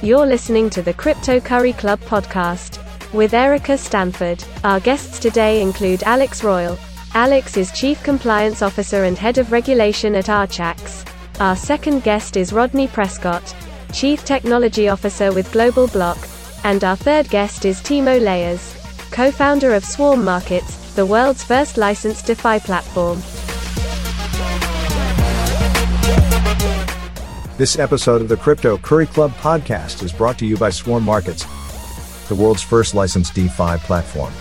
You're listening to the Crypto Curry Club podcast with Erica Stanford. Our guests today include Alex Royle. Alex is Chief Compliance Officer and Head of Regulation at Archax. Our second guest is Rodney Prescott, Chief Technology Officer with Global Block. And our third guest is Timo Lehes, co founder of Swarm Markets, the world's first licensed DeFi platform. This episode of the Crypto Curry Club podcast is brought to you by Swarm Markets, the world's first licensed DeFi platform.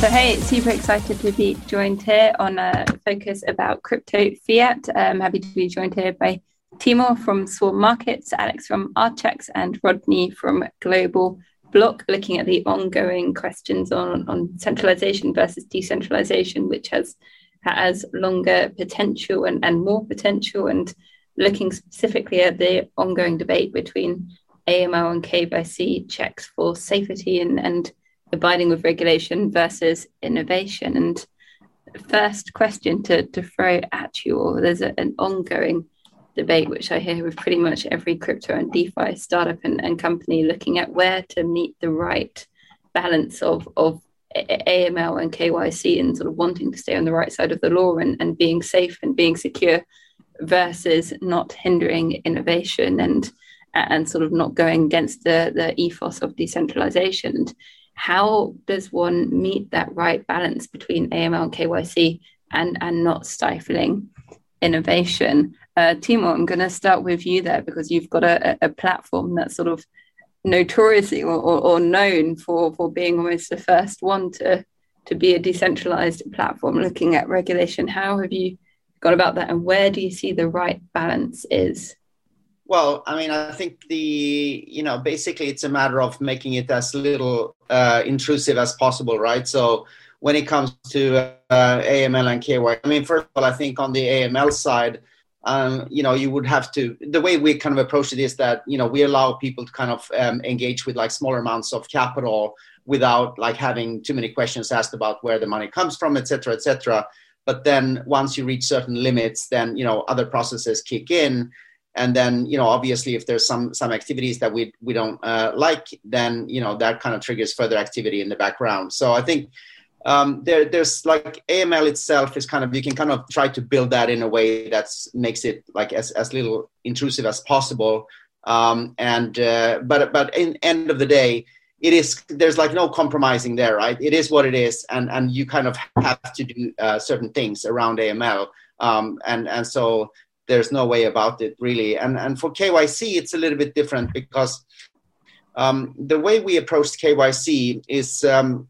So, hey, super excited to be joined here on a focus about crypto fiat. I'm happy to be joined here by Timo from Swarm Markets, Alex from Archax, and Rodney from Global block looking at the ongoing questions on, on centralization versus decentralization, which has has longer potential and, and more potential, and looking specifically at the ongoing debate between AML and KYC checks for safety and, and abiding with regulation versus innovation. And first question to, to throw at you all, there's a, an ongoing debate, which I hear with pretty much every crypto and DeFi startup and, and company looking at where to meet the right balance of, of AML and KYC and sort of wanting to stay on the right side of the law and, and being safe and being secure versus not hindering innovation and and sort of not going against the, the ethos of decentralization. And how does one meet that right balance between AML and KYC and, and not stifling innovation? Uh, Timo, I'm going to start with you there because you've got a, a platform that's sort of notoriously or, or, or, known for, for being almost the first one to, to be a decentralized platform looking at regulation. How have you gone about that and where do you see the right balance is? Well, I mean, I think the, you know, basically it's a matter of making it as little uh, intrusive as possible, right? So when it comes to uh, AML and KY, I mean, first of all, I think on the AML side, um, you know, you would have to. The way we kind of approach it is that you know we allow people to kind of um, engage with like smaller amounts of capital without like having too many questions asked about where the money comes from, et cetera, et cetera. But then once you reach certain limits, then you know other processes kick in, and then you know obviously if there's some some activities that we we don't uh, like, then you know that kind of triggers further activity in the background. So I think um, there, there's like AML itself is kind of you can kind of try to build that in a way that makes it like as, as little intrusive as possible. Um, and uh, but but in end of the day, it is there's like no compromising there, right? It is what it is, and and you kind of have to do uh, certain things around AML, um, and and so there's no way about it really. And and for KYC, it's a little bit different because um, the way we approached KYC is um,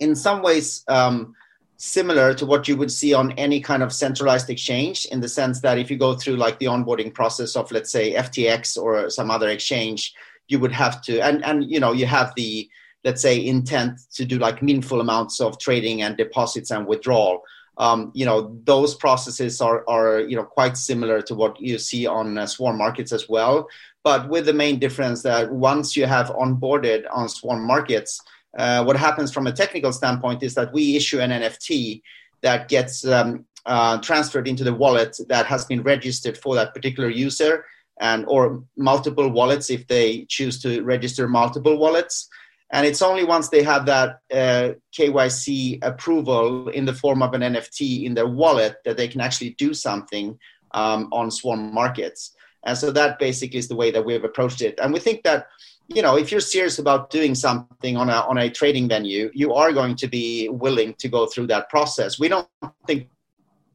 in some ways um, similar to what you would see on any kind of centralized exchange in the sense that if you go through like the onboarding process of let's say ftx or some other exchange you would have to and and you know you have the let's say intent to do like meaningful amounts of trading and deposits and withdrawal. Um, you know those processes are are you know quite similar to what you see on uh, swarm markets as well. But with the main difference that once you have onboarded on swarm markets uh, what happens from a technical standpoint is that we issue an NFT that gets um, uh, transferred into the wallet that has been registered for that particular user and or multiple wallets if they choose to register multiple wallets and it's only once they have that uh, KYC approval in the form of an NFT in their wallet that they can actually do something um, on Swarm markets. And so that basically is the way that we've approached it. And we think that you know, if you're serious about doing something on a on a trading venue, you are going to be willing to go through that process. We don't think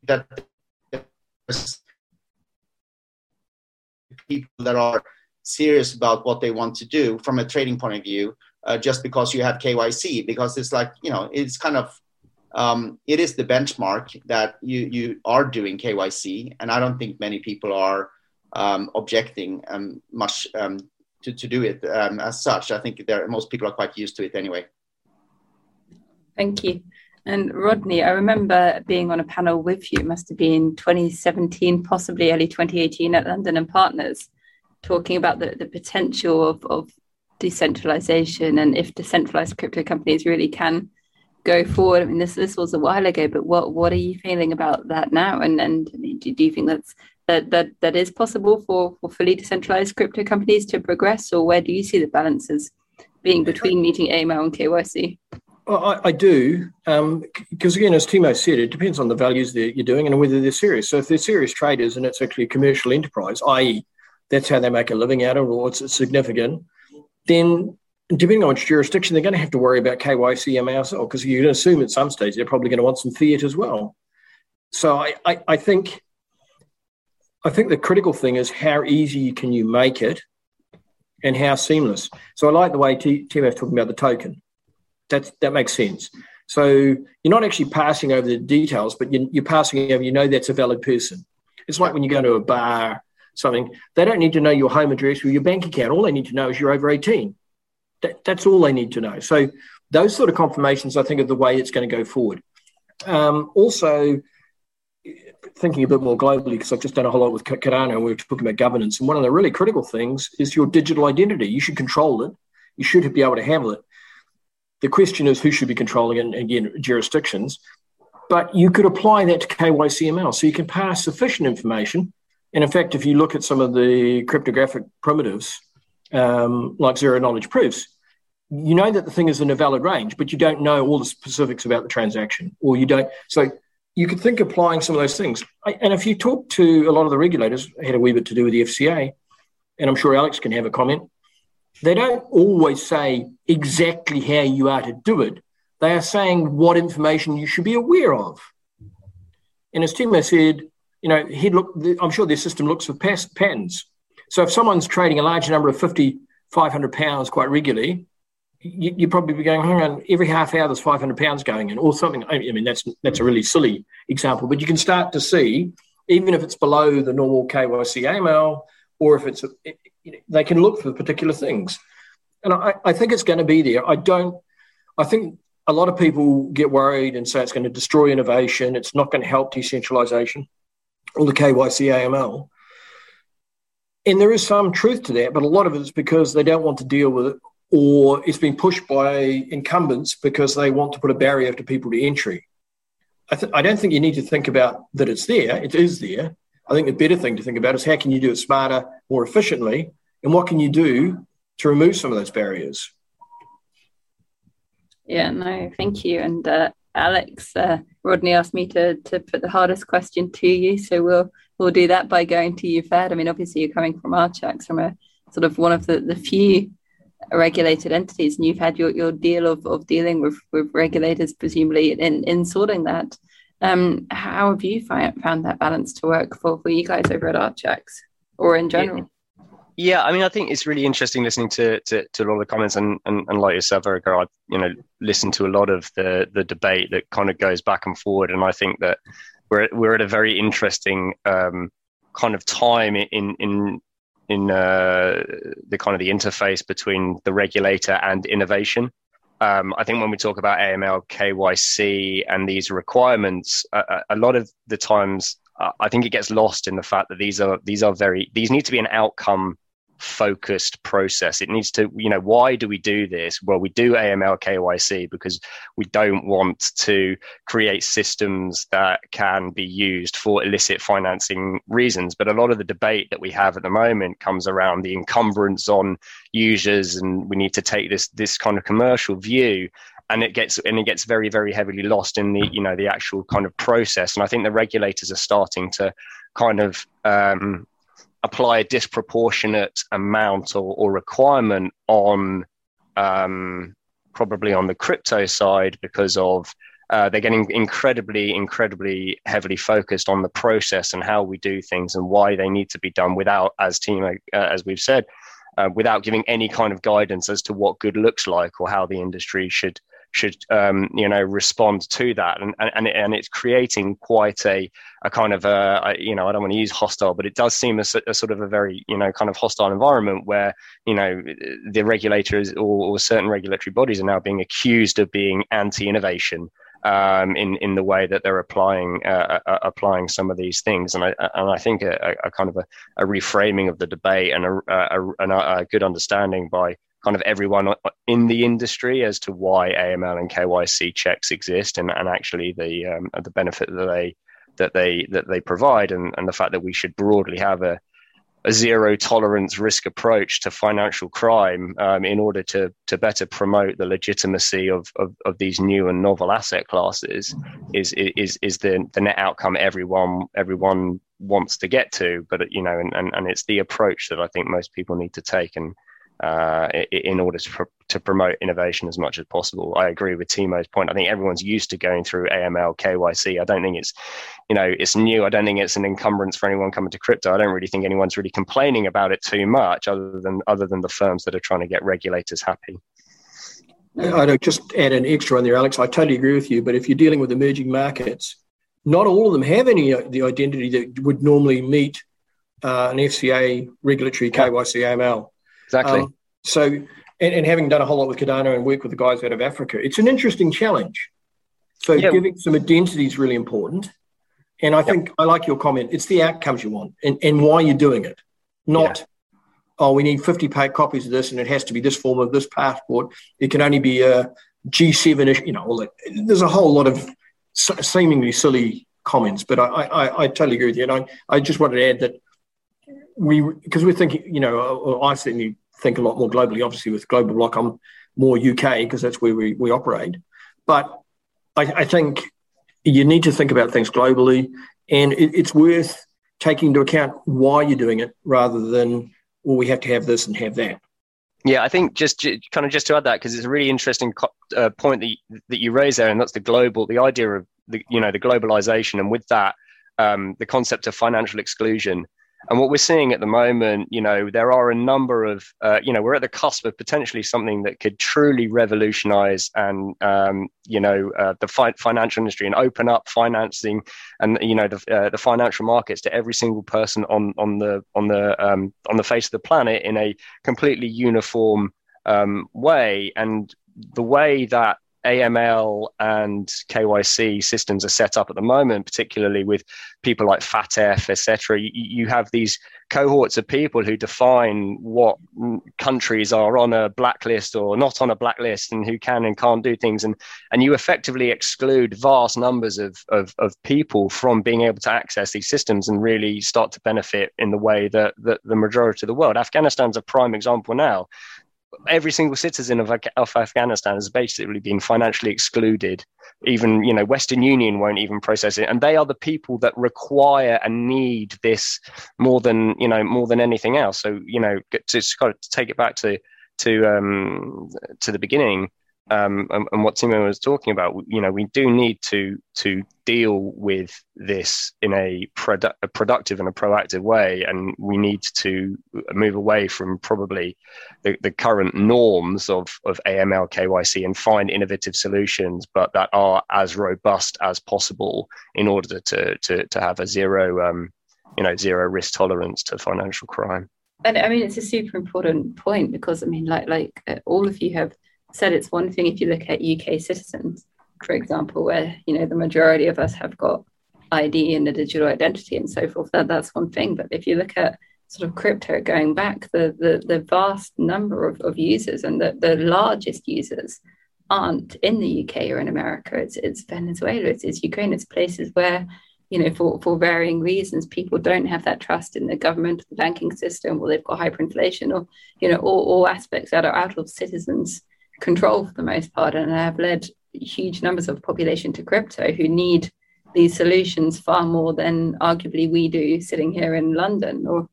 that people that are serious about what they want to do from a trading point of view, uh, just because you have KYC, because it's like you know, it's kind of um, it is the benchmark that you you are doing KYC, and I don't think many people are um, objecting um, much um, to, to do it um, as such. I think most people are quite used to it anyway. Thank you. And Rodney, I remember being on a panel with you, must have been 2017, possibly early 2018 at London and Partners, talking about the, the potential of, of decentralization and if decentralized crypto companies really can go forward? I mean, this this was a while ago, but what what are you feeling about that now? And and do, do you think that's that that that is possible for for fully decentralized crypto companies to progress, or where do you see the balances being between meeting AML and KYC? Well, I, I do, because um, again, as Timo said, it depends on the values that you're doing and whether they're serious. So if they're serious traders and it's actually a commercial enterprise, i.e., that's how they make a living out of it, or it's significant, then depending on which jurisdiction, they're going to have to worry about KYC ML because you can assume at some stage they're probably going to want some fiat as well. So I, I, I think I think the critical thing is how easy can you make it and how seamless. So I like the way T- talking about the token. That's, that makes sense. So you're not actually passing over the details, but you, you're passing over. You know that's a valid person. It's like when you go to a bar, something. They don't need to know your home address or your bank account. All they need to know is you're over 18. That, that's all they need to know. So those sort of confirmations, I think, are the way it's going to go forward. Um, also, thinking a bit more globally, because I've just done a whole lot with Cardano and we were talking about governance. And one of the really critical things is your digital identity. You should control it. You should be able to handle it. The question is who should be controlling it, and again, jurisdictions. But you could apply that to KYCML. So you can pass sufficient information. And in fact, if you look at some of the cryptographic primitives, um, like zero knowledge proofs, you know that the thing is in a valid range, but you don't know all the specifics about the transaction, or you don't. So you could think applying some of those things. And if you talk to a lot of the regulators, I had a wee bit to do with the FCA, and I'm sure Alex can have a comment. They don't always say exactly how you are to do it. They are saying what information you should be aware of. And as Timo said, you know, he'd look. I'm sure their system looks for past patterns. So if someone's trading a large number of 50, 500 pounds quite regularly, you, you probably be going, hang on, every half hour there's 500 pounds going in or something. I mean, that's, that's a really silly example, but you can start to see, even if it's below the normal KYC AML, or if it's, it, they can look for particular things. And I, I think it's going to be there. I don't, I think a lot of people get worried and say it's going to destroy innovation. It's not going to help decentralization or the KYC AML. And there is some truth to that, but a lot of it is because they don't want to deal with it or it's being pushed by incumbents because they want to put a barrier to people to entry. I, th- I don't think you need to think about that it's there. It is there. I think the better thing to think about is how can you do it smarter, more efficiently, and what can you do to remove some of those barriers. Yeah, no, thank you. And uh, Alex, uh, Rodney asked me to to put the hardest question to you, so we'll we'll do that by going to you, Fed. I mean, obviously, you're coming from Archax, from a sort of one of the, the few regulated entities, and you've had your, your deal of, of dealing with, with regulators, presumably, in, in sorting that. Um, how have you find, found that balance to work for, for you guys over at Archax or in general? Yeah, I mean, I think it's really interesting listening to, to, to a lot of the comments, and, and, and like yourself, Erica, I you know listened to a lot of the the debate that kind of goes back and forward, and I think that we're we're at a very interesting um, kind of time in in in uh, the kind of the interface between the regulator and innovation. Um, I think when we talk about AML, KYC, and these requirements, uh, a lot of the times uh, I think it gets lost in the fact that these are these are very these need to be an outcome focused process. It needs to, you know, why do we do this? Well, we do AML KYC because we don't want to create systems that can be used for illicit financing reasons. But a lot of the debate that we have at the moment comes around the encumbrance on users, and we need to take this this kind of commercial view and it gets and it gets very very heavily lost in the you know the actual kind of process and i think the regulators are starting to kind of um, apply a disproportionate amount or, or requirement on um, probably on the crypto side because of uh, they're getting incredibly, incredibly heavily focused on the process and how we do things and why they need to be done without, as team, uh, as we've said, uh, without giving any kind of guidance as to what good looks like or how the industry should should um, you know respond to that. And and, and it's creating quite a, a kind of a, you know I don't want to use hostile but it does seem a, a, sort of a very you know kind of hostile environment where you know the regulators or, or certain regulatory bodies are now being accused of being anti-innovation um, in in the way that they're applying uh, uh, applying some of these things, and I and I think a, a kind of a, a, reframing of the debate and a, a, a good understanding by kind of everyone in the industry as to why AML and KYC checks exist and, and actually the um, the benefit that they that they that they provide and, and the fact that we should broadly have a a zero tolerance risk approach to financial crime um, in order to to better promote the legitimacy of, of, of these new and novel asset classes is is is the the net outcome everyone everyone wants to get to. But you know and, and, and it's the approach that I think most people need to take and uh, in order to, pr- to promote innovation as much as possible. I agree with Timo's point. I think everyone's used to going through AML, KYC. I don't think it's, you know, it's new. I don't think it's an encumbrance for anyone coming to crypto. I don't really think anyone's really complaining about it too much, other than other than the firms that are trying to get regulators happy. I'd just add an extra on there, Alex. I totally agree with you. But if you're dealing with emerging markets, not all of them have any uh, the identity that would normally meet uh, an FCA regulatory KYC AML. Exactly. Um, so, and, and, having done a whole lot with Cardano and work with the guys out of Africa, it's an interesting challenge. So, yeah. giving some identity is really important. And I think I like your comment. It's the outcomes you want and, and why you're doing it, not, yeah. oh, we need 50 copies of this and it has to be this form of this passport. It can only be a G7 you know, there's a whole lot of seemingly silly comments, but I, I, I totally agree with you. And I, I just wanted to add that we because we're thinking, you know, I certainly think a lot more globally. Obviously, with Global Block, I'm more UK because that's where we, we operate. But I, I, think you need to think about things globally, and it, it's worth taking into account why you're doing it rather than well, we have to have this and have that. Yeah, I think just kind of just to add that because it's a really interesting uh, point that you, that you raise there, and that's the global, the idea of the you know the globalization, and with that, um, the concept of financial exclusion. And what we're seeing at the moment, you know, there are a number of, uh, you know, we're at the cusp of potentially something that could truly revolutionize and, um, you know, uh, the fi- financial industry and open up financing and, you know, the, uh, the financial markets to every single person on on the on the um, on the face of the planet in a completely uniform um, way. And the way that AML and KYC systems are set up at the moment, particularly with people like FATF, etc. You, you, have these cohorts of people who define what countries are on a blacklist or not on a blacklist and who can and can't do things. And, and you effectively exclude vast numbers of, of, of people from being able to access these systems and really start to benefit in the way that, that the majority of the world. Afghanistan's a prime example now every single citizen of, of Afghanistan has basically been financially excluded. Even you know, Western Union won't even process it, and they are the people that require and need this more than you know more than anything else. So you know, to, to take it back to to um, to the beginning um, and, and, what Timo was talking about, you know, we do need to to deal with this in a, produ- a, productive and a proactive way, and we need to move away from probably the, the current norms of of AML KYC and find innovative solutions, but that are as robust as possible in order to to to have a zero um, you know zero risk tolerance to financial crime. And I mean, it's a super important point because I mean, like like uh, all of you have said it's one thing if you look at UK citizens, for example, where you know the majority of us have got ID and a digital identity and so forth. That that's one thing. But if you look at sort of crypto going back, the the, the vast number of, of users and the, the largest users aren't in the UK or in America. It's it's Venezuela, it's, it's Ukraine, it's places where you know, for, for varying reasons, people don't have that trust in the government, the banking system, or they've got hyperinflation, or you know, all, all aspects that are out of citizens' control for the most part and I have led huge numbers of population to crypto who need these solutions far more than arguably we do sitting here in London or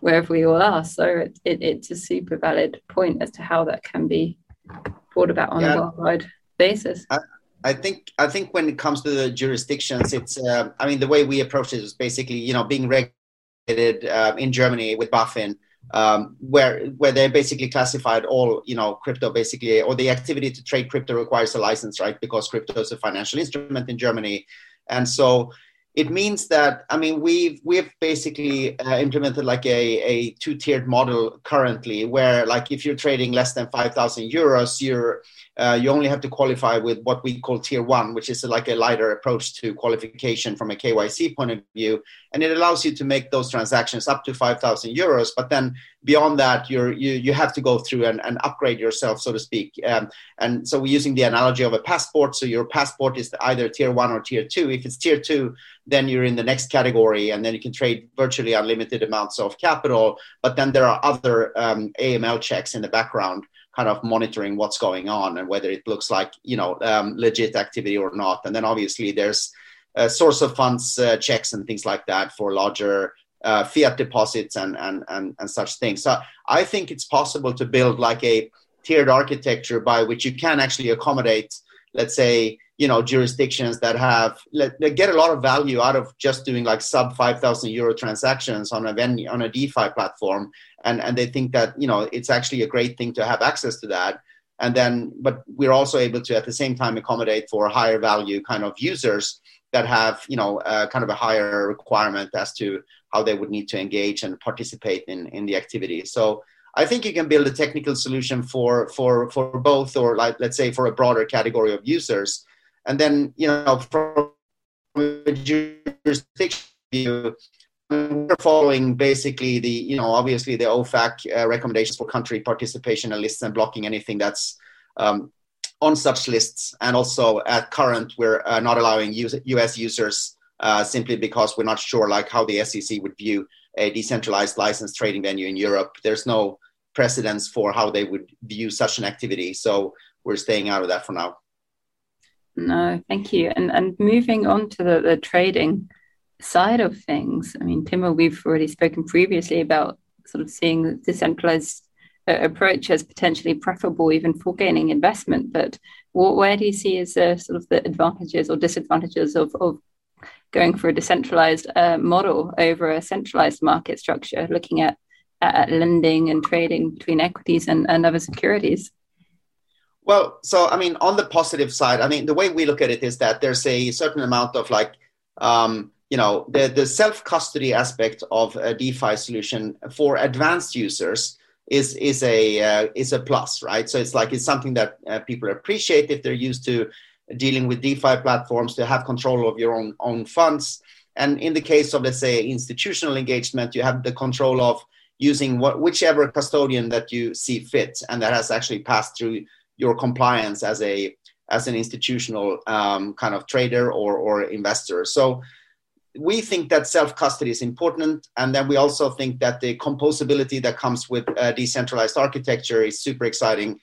wherever we all are. So it, it, it's a super valid point as to how that can be brought about on yeah. a worldwide basis. I, I, think I think when it comes to the jurisdictions, it's uh, I mean the way we approach it is basically you know being regulated uh, in Germany with BaFin um, where where they basically classified all you know crypto basically or the activity to trade crypto requires a license right? Because crypto is a financial instrument in Germany. And so it means that I mean we've we've basically uh, implemented like a, a two tiered model currently, where like if you're trading less than five thousand euros, you're uh, you only have to qualify with what we call tier one, which is like a lighter approach to qualification from a KYC point of view, and it allows you to make those transactions up to five thousand euros. But then beyond that, you're you you have to go through and, and upgrade yourself, so to speak. Um, and so we're using the analogy of a passport. So your passport is either tier one or tier two. If it's tier two, then you're in the next category, and then you can trade virtually unlimited amounts of capital. But then there are other um, AML checks in the background kind of monitoring what's going on and whether it looks like you know um, legit activity or not. And then obviously there's uh, source of funds uh, checks and things like that for larger uh, fiat deposits and, and and and such things. So I think it's possible to build like a tiered architecture by which you can actually accommodate, let's say, you know, jurisdictions that have let, get a lot of value out of just doing like sub five thousand euro transactions on a venue on a DeFi platform, and and they think that you know it's actually a great thing to have access to that. And then but we're also able to at the same time accommodate for higher value kind of users that have you know uh, kind of a higher requirement as to how they would need to engage and participate in in the activity. So i think you can build a technical solution for for for both or like let's say for a broader category of users and then you know from a jurisdiction view we're following basically the, you know, obviously the OFAC uh, recommendations for country participation and lists and blocking anything that's um, on such lists. And also at current, we're uh, not allowing US users uh, simply because we're not sure like how the SEC would view a decentralized licensed trading venue in Europe. There's no precedence for how they would view such an activity. So we're staying out of that for now. No, thank you. And and moving on to the, the trading, side of things. I mean, Timo, we've already spoken previously about sort of seeing the decentralized uh, approach as potentially preferable even for gaining investment. But what, where do you see as uh, sort of the advantages or disadvantages of, of going for a decentralized uh, model over a centralized market structure, looking at, at lending and trading between equities and, and other securities? Well, so I mean, on the positive side, I mean, the way we look at it is that there's a certain amount of like um, you know the, the self-custody aspect of a defi solution for advanced users is is a uh, is a plus right? So it's like it's something that uh, people appreciate if they're used to dealing with defi platforms to have control of your own own funds. And in the case of let's say institutional engagement you have the control of using what, whichever custodian that you see fit and that has actually passed through your compliance as a as an institutional um, kind of trader or or investor. So we think that self custody is important, and then we also think that the composability that comes with decentralized architecture is super exciting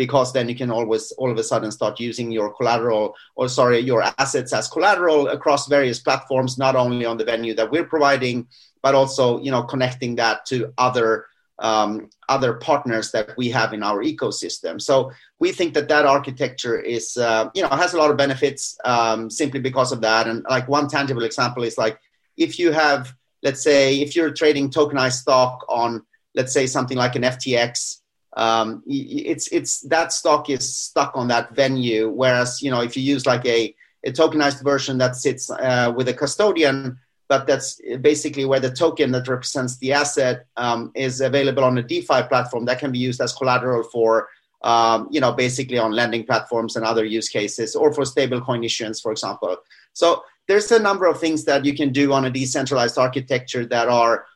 because then you can always all of a sudden start using your collateral or sorry your assets as collateral across various platforms not only on the venue that we're providing but also you know connecting that to other um, other partners that we have in our ecosystem. So we think that that architecture is, uh, you know, has a lot of benefits um, simply because of that. And like one tangible example is like if you have, let's say, if you're trading tokenized stock on, let's say, something like an FTX. Um, it's it's that stock is stuck on that venue. Whereas you know if you use like a, a tokenized version that sits uh, with a custodian, but that's basically where the token that represents the asset um, is available on a DeFi platform that can be used as collateral for, um, you know, basically on lending platforms and other use cases, or for stablecoin issuance, for example. So there's a number of things that you can do on a decentralized architecture that are,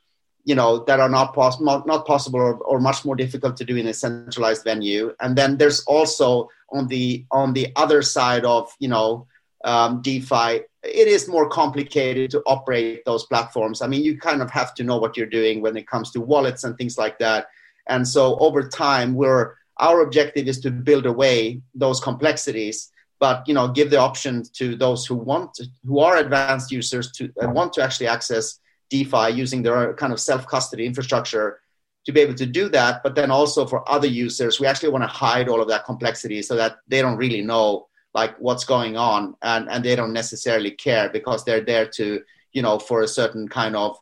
you know, that are not, pos- not, possible or, or much more difficult to do in a centralized venue. And then there's also on the on the other side of, you know, um, DeFi it is more complicated to operate those platforms. I mean, you kind of have to know what you're doing when it comes to wallets and things like that. And so over time, we're our objective is to build away those complexities, but you know, give the option to those who want to, who are advanced users to uh, want to actually access DeFi using their kind of self custody infrastructure to be able to do that. But then also for other users, we actually want to hide all of that complexity so that they don't really know like what's going on and and they don't necessarily care because they're there to you know for a certain kind of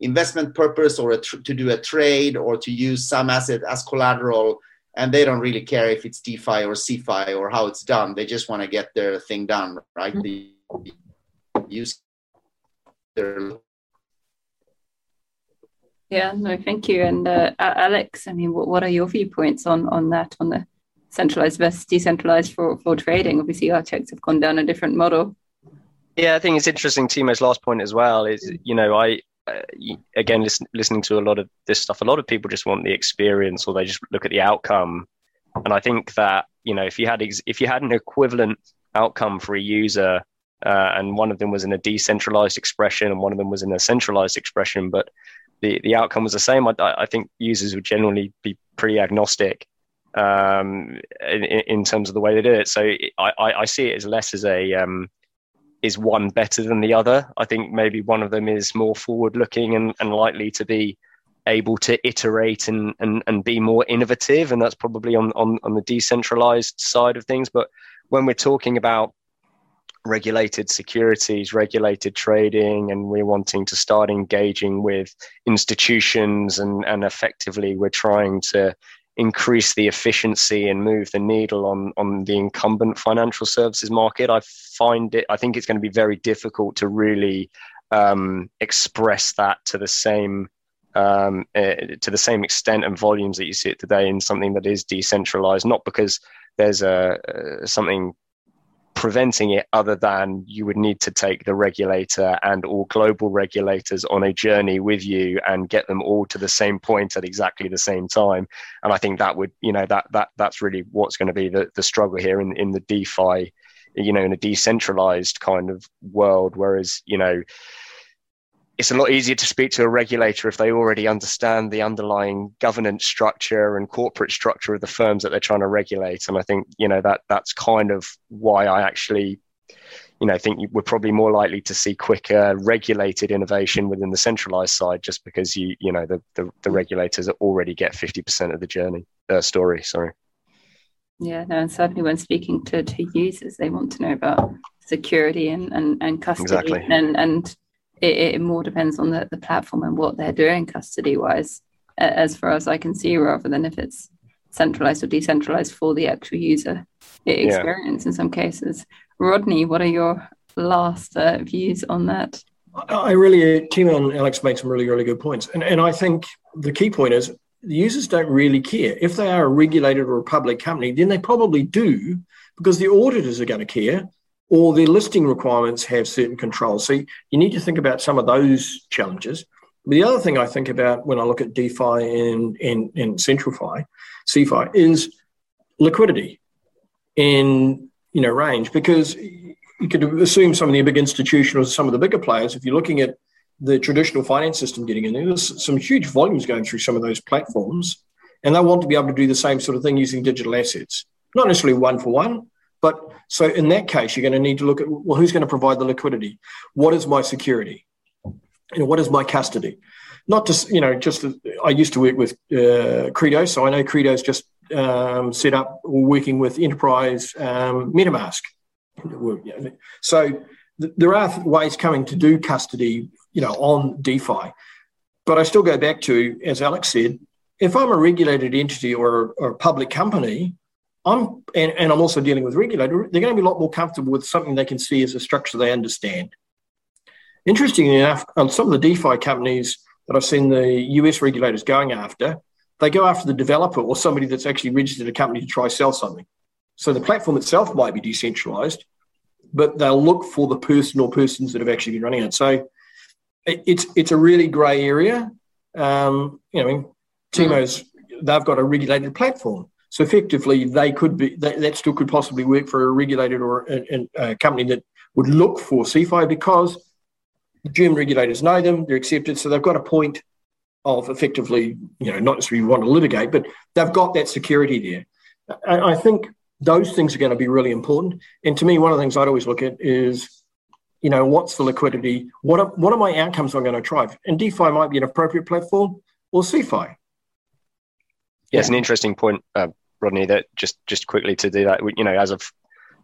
investment purpose or tr- to do a trade or to use some asset as collateral and they don't really care if it's defi or CeFi or how it's done they just want to get their thing done right mm-hmm. the use they're yeah, no, thank you. And uh, Alex, I mean, what, what are your viewpoints on on that, on the centralized versus decentralized for, for trading? Obviously, Archax have gone down a different model. Yeah, I think it's interesting. Timo's last point as well is, you know, I uh, again listen, listening to a lot of this stuff. A lot of people just want the experience, or they just look at the outcome. And I think that you know, if you had ex- if you had an equivalent outcome for a user, uh, and one of them was in a decentralized expression, and one of them was in a centralized expression, but the, the outcome was the same, I, I think users would generally be pretty agnostic um, in, in, terms of the way they do it. So I, I see it as less as a um, is one better than the other. I think maybe one of them is more forward looking and, and likely to be able to iterate and, and, and be more innovative. And that's probably on, on, on the decentralized side of things. But when we're talking about regulated securities, regulated trading, and we're wanting to start engaging with institutions and, and effectively we're trying to increase the efficiency and move the needle on, on the incumbent financial services market. I find it, I think it's going to be very difficult to really um, express that to the same um, uh, to the same extent and volumes that you see it today in something that is decentralized, not because there's a uh, something preventing it other than you would need to take the regulator and all global regulators on a journey with you and get them all to the same point at exactly the same time. And i think that would you know that that that's really what's going to be the, the struggle here in in the defi you know in a decentralized kind of world. Whereas you know it's a lot easier to speak to a regulator if they already understand the underlying governance structure and corporate structure of the firms that they're trying to regulate. And I think you know that that's kind of why I actually you know think we're probably more likely to see quicker regulated innovation within the centralized side just because you you know the the, the regulators already get 50% of the journey uh, story sorry yeah no and certainly when speaking to, to users they want to know about security and and, and custody exactly. and and it, it more depends on the, the platform and what they're doing custody wise, as far as I can see, rather than if it's centralized or decentralized for the actual user experience yeah. in some cases. Rodney, what are your last uh, views on that? I really, Timo and Alex made some really, really good points. And, and I think the key point is the users don't really care. If they are a regulated or a public company, then they probably do because the auditors are going to care or their listing requirements have certain controls. So you need to think about some of those challenges. But the other thing I think about when I look at DeFi and, and, and Centrify, CeFi, is liquidity in you know range because you could assume some of the big institutions, some of the bigger players, if you're looking at the traditional finance system getting in there, there's some huge volumes going through some of those platforms, and they want to be able to do the same sort of thing using digital assets. Not necessarily one for one, but so in that case, you're going to need to look at well, who's going to provide the liquidity? What is my security? You know, what is my custody? Not just you know, just I used to work with uh, Qredo, so I know Qredo's just um, set up working with enterprise um, MetaMask. So th- there are ways coming to do custody, you know, on DeFi. But I still go back to, as Alex said, if I'm a regulated entity or, or a public company, I'm and, and I'm also dealing with regulator, they're going to be a lot more comfortable with something they can see as a structure they understand. Interestingly enough, on some of the DeFi companies that I've seen the US regulators going after, they go after the developer or somebody that's actually registered a company to try sell something. So the platform itself might be decentralized, but they'll look for the person or persons that have actually been running it. So it's it's a really grey area. Um, you know, Timo's they've got a regulated platform. So effectively, they could be that, that still could possibly work for a regulated or a, a, company that would look for CeFi because the German regulators know them, they're accepted, so they've got a point of effectively, you know, not necessarily want to litigate, but they've got that security there. I, I think those things are going to be really important. And to me, one of the things I'd always look at is, you know, what's the liquidity? What are, what are my outcomes I'm going to drive? And DeFi might be an appropriate platform or CeFi. Yeah, it's an interesting point, uh, Rodney, that just just quickly to do that, you know, as of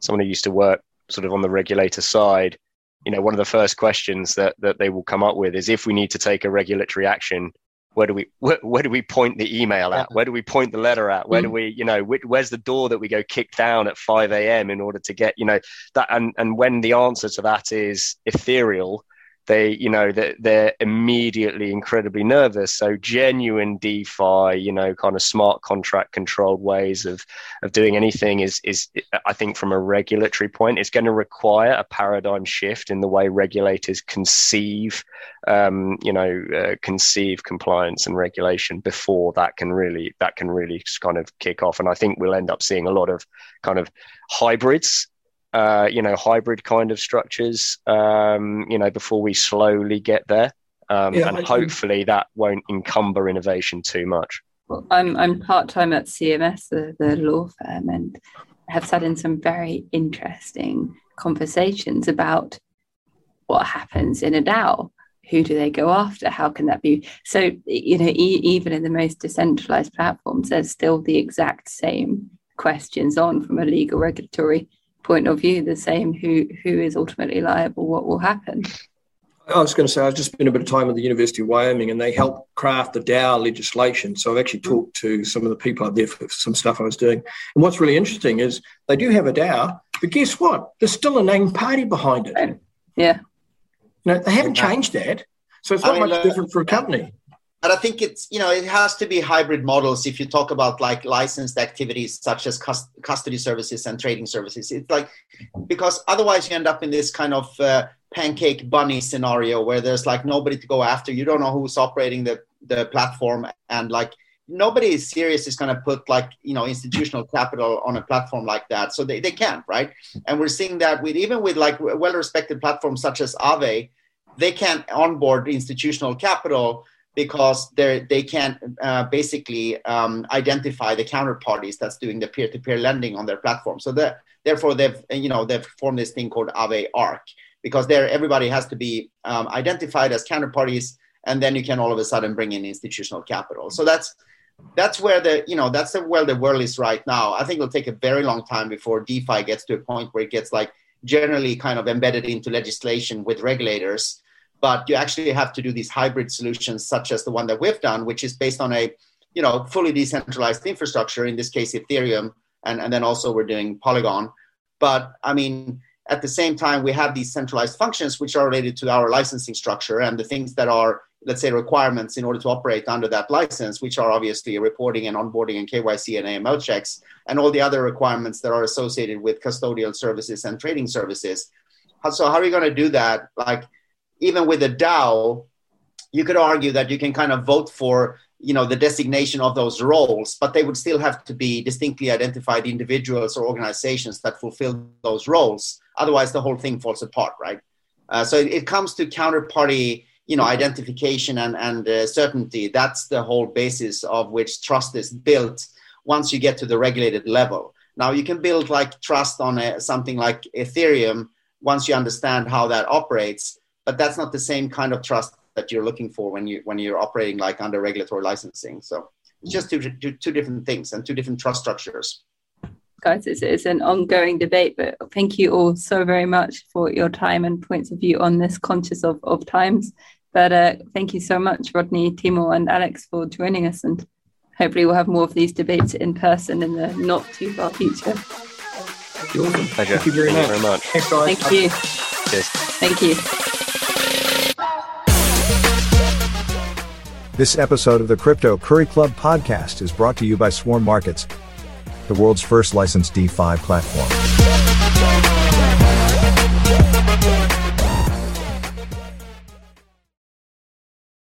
someone who used to work sort of on the regulator side, you know, one of the first questions that that they will come up with is if we need to take a regulatory action, where do we where, where do we point the email at? Where do we point the letter at? Where mm. do we, you know, where's the door that we go kick down at 5 a.m. in order to get, you know, that and and when the answer to that is ethereal, they you know they're, they're immediately incredibly nervous. So genuine defi you know kind of smart contract controlled ways of of doing anything is is i think from a regulatory point it's going to require a paradigm shift in the way regulators conceive um, you know uh, conceive compliance and regulation before that can really that can really kind of kick off. And i think we'll end up seeing a lot of kind of hybrids uh, you know, hybrid kind of structures, um, you know, before we slowly get there. Um, yeah, and hopefully that won't encumber innovation too much. Well, I'm, I'm part time at CMS, the, the law firm, and have sat in some very interesting conversations about what happens in a DAO. Who do they go after? How can that be? So, you know, e- even in the most decentralized platforms, there's still the exact same questions on from a legal regulatory point of view the same who who is ultimately liable what will happen I was going to say, I've just spent a bit of time at the University of Wyoming and they helped craft the DAO legislation. So I've actually talked to some of the people out there for some stuff I was doing. And what's really interesting is they do have a DAO, but guess what? There's still a named party behind it. Yeah. You know, they haven't changed that. So it's not I mean, much uh, different for a company but I think it's you know it has to be hybrid models if you talk about like licensed activities such as custody services and trading services. It's like because otherwise you end up in this kind of uh, pancake bunny scenario where there's like nobody to go after. You don't know who's operating the the platform and like nobody is serious is going to put like you know institutional capital on a platform like that so they, they can't right and we're seeing that with even with like well respected platforms such as Aave, they can't onboard institutional capital because they they can't uh, basically um, identify the counterparties that's doing the peer-to-peer lending on their platform. So that therefore they've you know they've formed this thing called Aave Arc because there everybody has to be um, identified as counterparties, and then you can all of a sudden bring in institutional capital. So that's that's where the you know that's where the world is right now. I think it'll take a very long time before DeFi gets to a point where it gets like generally kind of embedded into legislation with regulators but you actually have to do these hybrid solutions such as the one that we've done which is based on a you know fully decentralized infrastructure in this case ethereum and, and then also we're doing polygon. But i mean at the same time we have these centralized functions which are related to our licensing structure and the things that are let's say requirements in order to operate under that license which are obviously reporting and onboarding and kyc and aml checks and all the other requirements that are associated with custodial services and trading services. So how are you going to do that? Like even with a DAO, you could argue that you can kind of vote for you know the designation of those roles but they would still have to be distinctly identified individuals or organizations that fulfill those roles. Otherwise the whole thing falls apart right? Uh, so it, it, comes to counterparty you know identification and, and uh, certainty. That's the whole basis of which trust is built once you get to the regulated level. Now you can build like trust on a, something like ethereum once you understand how that operates but that's not the same kind of trust that you're looking for when you when you're operating like under regulatory licensing. So it's just two, two, two different things and two different trust structures. Guys, it's, it's an ongoing debate, but thank you all so very much for your time and points of view on this, conscious of, of times. But uh, thank you so much, Rodney, Timo, and Alex, for joining us. And hopefully, we'll have more of these debates in person in the not too far future. Awesome. Pleasure. Thank you very, thank much. You very much. Thanks, guys. Thank you. Cheers. Thank you. This episode of the Crypto Curry Club podcast is brought to you by Swarm Markets, the world's first licensed DeFi platform.